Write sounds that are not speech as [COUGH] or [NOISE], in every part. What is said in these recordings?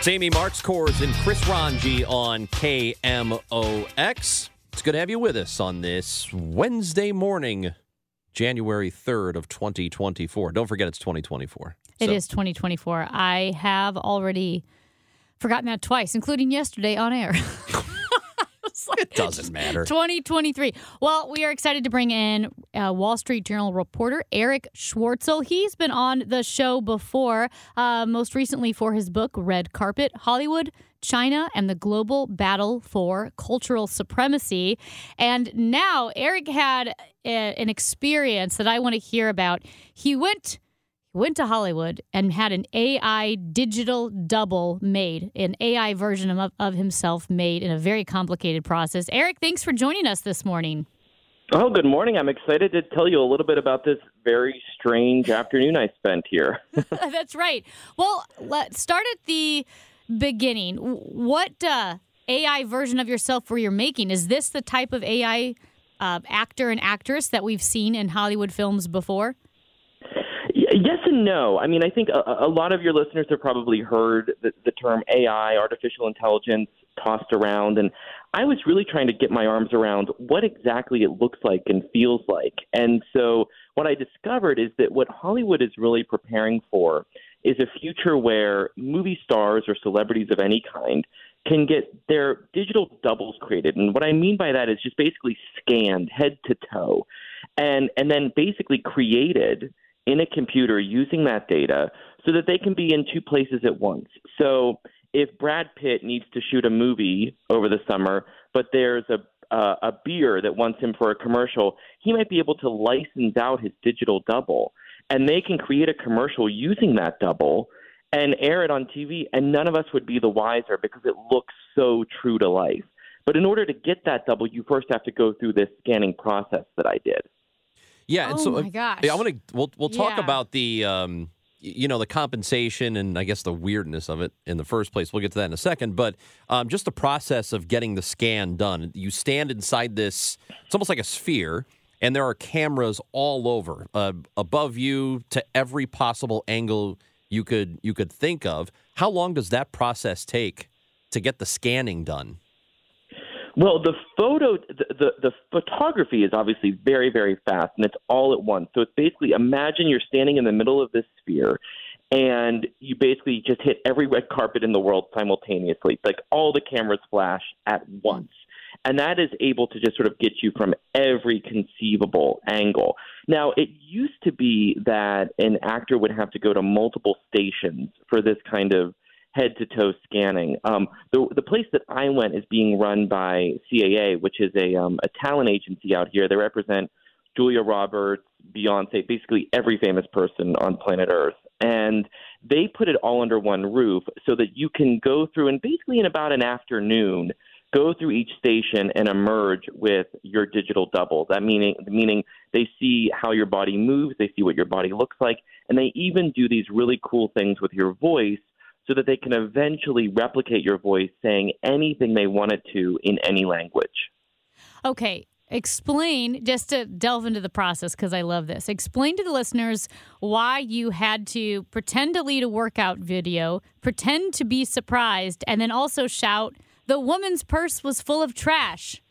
It's Amy Marxkors and Chris Ranji on KMOX. It's good to have you with us on this Wednesday morning, January 3rd of 2024. Don't forget it's 2024. It So- is 2024. I have already forgotten that twice, including yesterday on air. [LAUGHS] Doesn't matter. 2023. Well, we are excited to bring in uh, Wall Street Journal reporter Erich Schwartzel. He's been on the show before, uh, most recently for his book, Red Carpet Hollywood, China, and the Global Battle for Cultural Supremacy. And now Erich had a, an experience that I want to hear about. He went went to Hollywood and had an AI digital double made, an AI version of, of himself made in a very complicated process. Erich, thanks for joining us this morning. Oh, good morning. I'm excited to tell you a little bit about this very strange afternoon I spent here. [LAUGHS] [LAUGHS] That's right. Well, let's start at the beginning. What uh, AI version of yourself were you making? Is this the type of AI uh, actor and actress that we've seen in Hollywood films before? Yes and no. I mean, I think a, a lot of your listeners have probably heard the, the term AI, artificial intelligence, tossed around. And I was really trying to get my arms around what exactly it looks like and feels like. And so what I discovered is that what Hollywood is really preparing for is a future where movie stars or celebrities of any kind can get their digital doubles created. And what I mean by that is just basically scanned head to toe and and then basically created in a computer using that data so that they can be in two places at once. So if Brad Pitt needs to shoot a movie over the summer, but there's a uh, a beer that wants him for a commercial, he might be able to license out his digital double, and they can create a commercial using that double and air it on TV, and none of us would be the wiser because it looks so true to life. But in order to get that double, you first have to go through this scanning process that I did. Yeah, and Oh so my gosh. Yeah, I want to. We'll we'll talk Yeah. about the um, you know, the compensation and I guess the weirdness of it in the first place. We'll get to that in a second, but um, just the process of getting the scan done. You stand inside this. It's almost like a sphere, and there are cameras all over, uh, above you to every possible angle you could you could think of. How long does that process take to get the scanning done? Well, the photo, the, the the photography is obviously very, very fast, and it's all at once. So it's basically imagine you're standing in the middle of this sphere, and you basically just hit every red carpet in the world simultaneously. Like all the cameras flash at once. And that is able to just sort of get you from every conceivable angle. Now, it used to be that an actor would have to go to multiple stations for this kind of head to toe scanning. Um, the, the place that I went is being run by CAA, which is a, um, a talent agency out here. They represent Julia Roberts, Beyonce, basically every famous person on planet Earth. And they put it all under one roof so that you can go through and basically in about an afternoon go through each station and emerge with your digital double. That meaning meaning they see how your body moves, they see what your body looks like, and they even do these really cool things with your voice so that they can eventually replicate your voice saying anything they wanted to in any language. Okay. Explain, just to delve into the process, because I love this. Explain to the listeners why you had to pretend to lead a workout video, pretend to be surprised, and then also shout, the woman's purse was full of trash.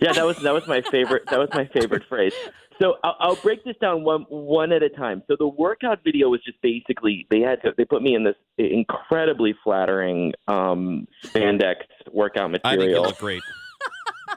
Yeah, that was that was my favorite. That was my favorite phrase. So I'll, I'll break this down one one at a time. So the workout video was just basically they had to they put me in this incredibly flattering um, spandex workout I think you material. look great.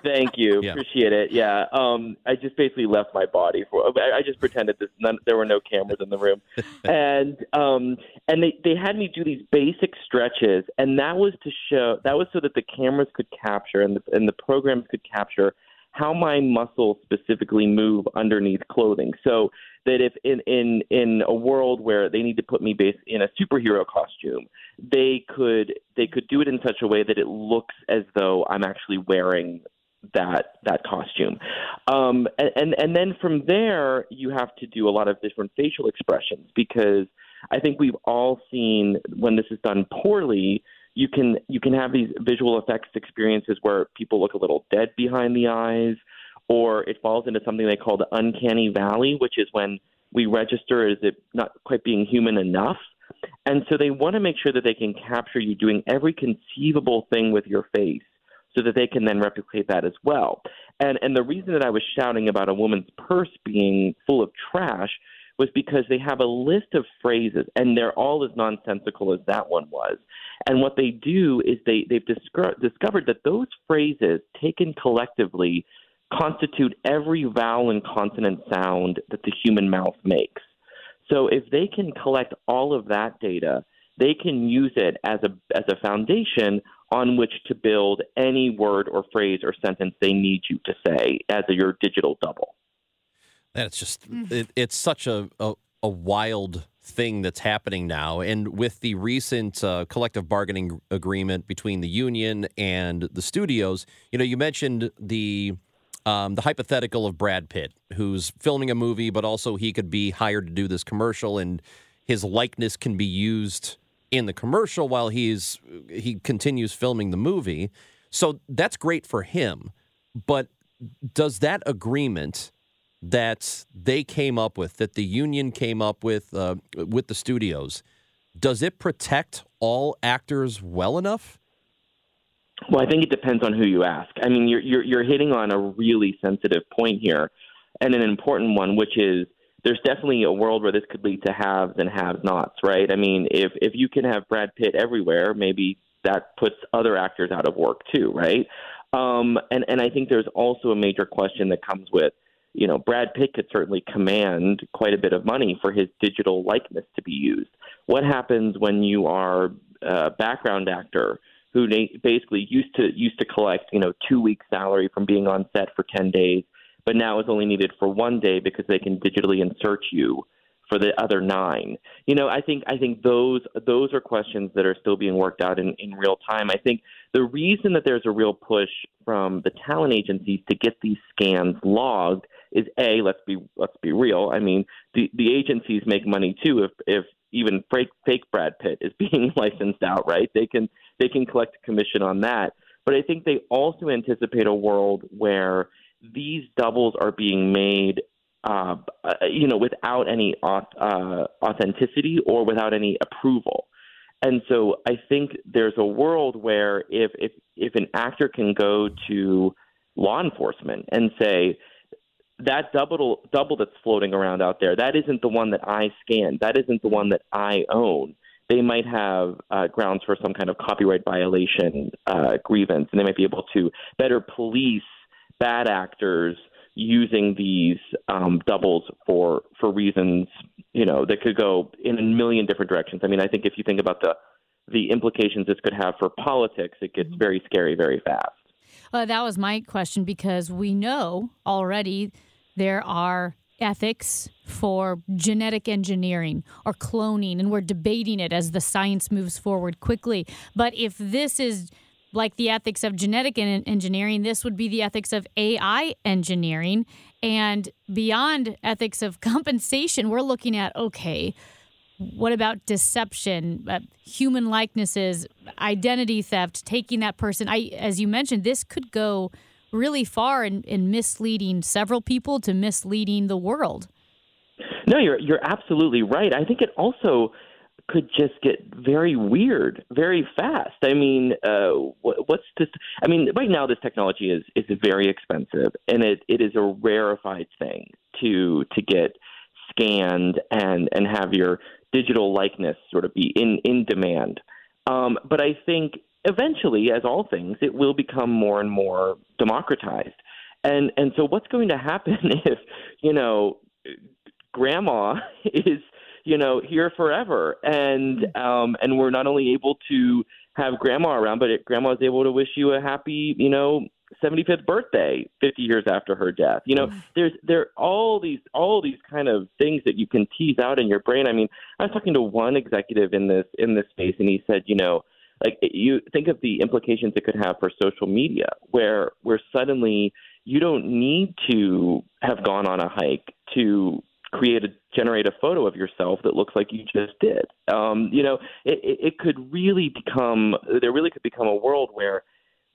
Thank you, Yeah. appreciate it. Yeah, um, I just basically left my body for. I, I just pretended this, none, there were no cameras in the room, [LAUGHS] and um, and they they had me do these basic stretches, and that was to show that was so that the cameras could capture and the and the programs could capture how my muscles specifically move underneath clothing. So that if in in in a world where they need to put me base in a superhero costume, they could they could do it in such a way that it looks as though I'm actually wearing that that costume. Um, and, and and then from there you have to do a lot of different facial expressions because I think we've all seen when this is done poorly, you can you can have these visual effects experiences where people look a little dead behind the eyes, or it falls into something they call the uncanny valley, which is when we register as it not quite being human enough. And so they want to make sure that they can capture you doing every conceivable thing with your face so that they can then replicate that as well. And and the reason that I was shouting about a woman's purse being full of trash was because they have a list of phrases and they're all as nonsensical as that one was. And what they do is they they've discover, discovered that those phrases taken collectively constitute every vowel and consonant sound that the human mouth makes. So if they can collect all of that data, they can use it as a as a foundation on which to build any word or phrase or sentence they need you to say as a, your digital double. That's just it, it's such a, a a wild thing that's happening now, and with the recent uh, collective bargaining agreement between the union and the studios, you know, you mentioned the. Um, the hypothetical of Brad Pitt, who's filming a movie, but also he could be hired to do this commercial, and his likeness can be used in the commercial while he's he continues filming the movie. So that's great for him. But does that agreement that they came up with, that the union came up with uh, with the studios, does it protect all actors well enough? Well, I think it depends on who you ask. I mean, you're you're, you're hitting on a really sensitive point here, and an important one, which is there's definitely a world where this could lead to haves and have-nots, right? I mean, if if you can have Brad Pitt everywhere, maybe that puts other actors out of work too, right? Um, and and I think there's also a major question that comes with, you know, Brad Pitt could certainly command quite a bit of money for his digital likeness to be used. What happens when you are a background actor? who basically used to used to collect you know two weeks salary from being on set for 10 days but now is only needed for one day because they can digitally insert you for the other nine. You know i think i think those those are questions that are still being worked out in, in real time. I think the reason that there's a real push from the talent agencies to get these scans logged is a let's be let's be real. I mean the the agencies make money too if if even fake fake brad pitt is [LAUGHS] being licensed out right? They can they can collect a commission on that. But I think they also anticipate a world where these doubles are being made, uh, uh, you know, without any uh, authenticity or without any approval. And so I think there's a world where if if if an actor can go to law enforcement and say that double double that's floating around out there that isn't the one that I scanned that isn't the one that I own they might have uh, grounds for some kind of copyright violation uh, grievance, and they might be able to better police bad actors using these um, doubles for for reasons you know that could go in a million different directions. I mean, I think if you think about the the implications this could have for politics, it gets very scary very fast. Uh, that was my question because we know already there are ethics for genetic engineering or cloning, and we're debating it as the science moves forward quickly. But if this is like the ethics of genetic en- engineering, this would be the ethics of AI engineering. And beyond ethics of [LAUGHS] compensation, we're looking at okay, what about deception, uh, human likenesses, identity theft, taking that person? I, as you mentioned, this could go really far in, in misleading several people to misleading the world. No, you're you're absolutely right. I think it also could just get very weird very fast. I mean, uh, what, what's this? I mean, right now this technology is is very expensive, and it, it is a rarefied thing to to get scanned and and have your digital likeness sort of be in in demand. Um, but I think eventually, as all things, it will become more and more democratized. And and so, what's going to happen [LAUGHS] if you know, grandma [LAUGHS] is you know here forever, and um, and we're not only able to have grandma around, but it, grandma is able to wish you a happy you know 75th birthday 50 years after her death. You know there's there are all these all these kind of things that you can tease out in your brain. I mean i was talking to one executive in this in this space and he said you know like you think of the implications it could have for social media where where suddenly you don't need to have gone on a hike to create a generate a photo of yourself that looks like you just did um you know it, it, it could really become there really could become a world where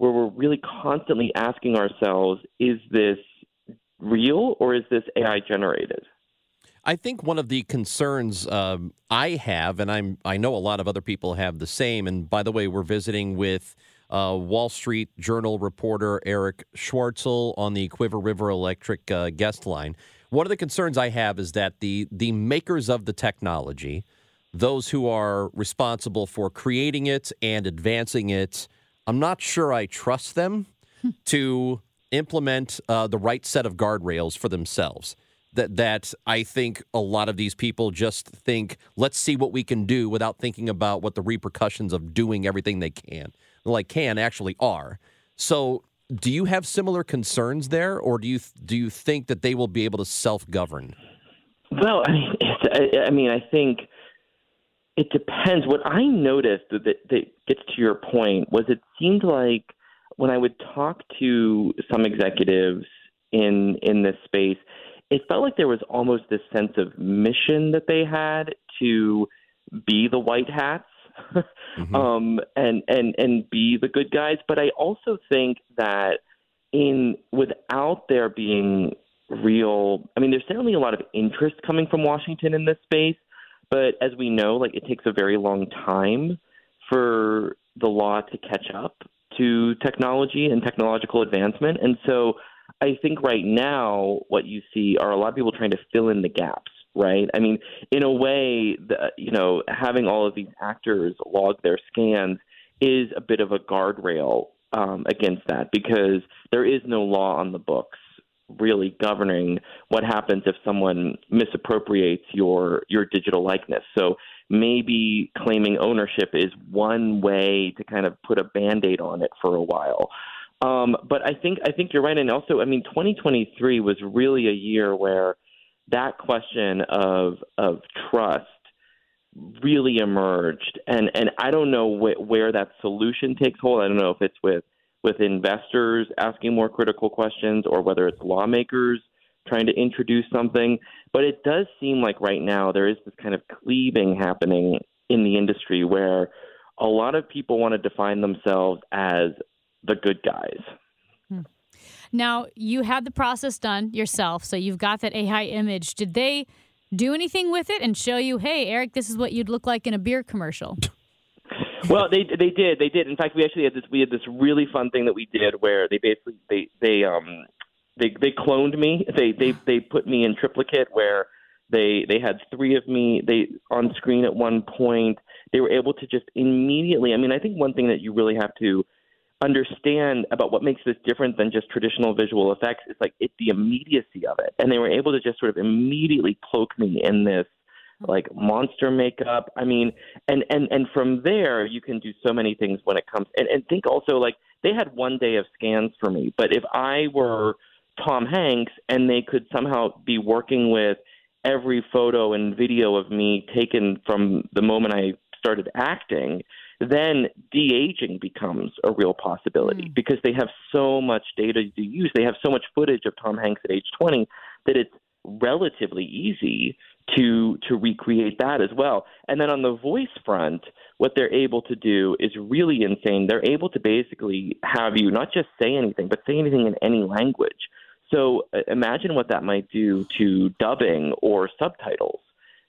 where we're really constantly asking ourselves, is this real or is this AI generated? I think one of the concerns um, I have, and I'm I know a lot of other people have the same. And by the way, we're visiting with uh, Wall Street Journal reporter Erich Schwartzel on the Cuivre River Electric uh, guest line. One of the concerns I have is that the the makers of the technology, those who are responsible for creating it and advancing it, I'm not sure I trust them to implement uh, the right set of guardrails for themselves. That that I think a lot of these people just think, let's see what we can do without thinking about what the repercussions of doing everything they can, like can actually are. So, do you have similar concerns there, or do you do you think that they will be able to self govern? Well, I mean, I, I mean, I think it depends. What I noticed that, that gets to your point was it seemed like when I would talk to some executives in in this space, it felt like there was almost this sense of mission that they had to be the white hats mm-hmm. um, and and and be the good guys. But I also think that in without there being real, I mean, there's certainly a lot of interest coming from Washington in this space. But as we know, like it takes a very long time for the law to catch up to technology and technological advancement. And so I think right now what you see are a lot of people trying to fill in the gaps, right? I mean, in a way, the, you know, having all of these actors log their scans is a bit of a guardrail um, against that because there is no law on the books really governing what happens if someone misappropriates your your digital likeness. So maybe claiming ownership is one way to kind of put a band-aid on it for a while. Um, but I think I think you're right, and also I mean 2023 was really a year where that question of of trust really emerged, and and I don't know wh- where that solution takes hold. I don't know if it's with with investors asking more critical questions or whether it's lawmakers trying to introduce something. But it does seem like right now there is this kind of cleaving happening in the industry where a lot of people want to define themselves as the good guys. Now, you had the process done yourself, so you've got that AI image. Did they do anything with it and show you, hey, Erich, this is what you'd look like in a beer commercial? [LAUGHS] well, they they did they did. In fact, we actually had this we had this really fun thing that we did where they basically they they um they they cloned me. They they they put me in triplicate where they they had three of me they on screen at one point. They were able to just immediately. I mean, I think one thing that you really have to understand about what makes this different than just traditional visual effects is like it the immediacy of it and they were able to just sort of immediately cloak me in this like monster makeup. I mean, and and and from there you can do so many things when it comes. And and think also like they had one day of scans for me, but if I were Tom Hanks and they could somehow be working with every photo and video of me taken from the moment I started acting, then de aging becomes a real possibility mm. because they have so much data to use. They have so much footage of Tom Hanks at age 20 that it's relatively easy to to recreate that as well. And then on the voice front, what they're able to do is really insane. They're able to basically have you not just say anything, but say anything in any language. So uh, imagine what that might do to dubbing or subtitles.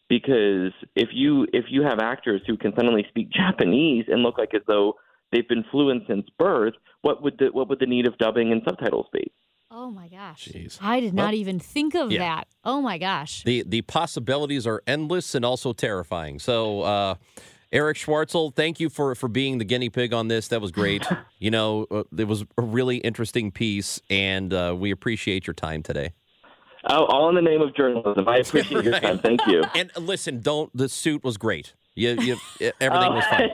Because if you if you have actors who can suddenly speak [LAUGHS] Japanese and look like as though they've been fluent since birth, what would the what would the need of dubbing and subtitles be? Oh my gosh. Jeez. I did not Well, even think of yeah. that. Oh my gosh. The the possibilities are endless and also terrifying. So, uh, Erich Schwartzel, thank you for for being the guinea pig on this. That was great. [LAUGHS] you know, uh, it was a really interesting piece, and uh, we appreciate your time today. Oh, all in the name of journalism. I appreciate your time. Thank you. [LAUGHS] And listen, don't. The suit was great. You, you, everything was oh. fine.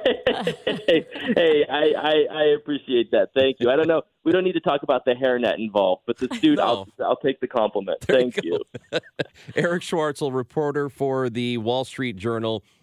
hey, [LAUGHS] hey I, I, I appreciate that. Thank you. I don't know. We don't need to talk about the hairnet involved, but the [LAUGHS] suit, I'll, I'll take the compliment. There you Thank you. Erich Schwartzel, reporter for the Wall Street Journal,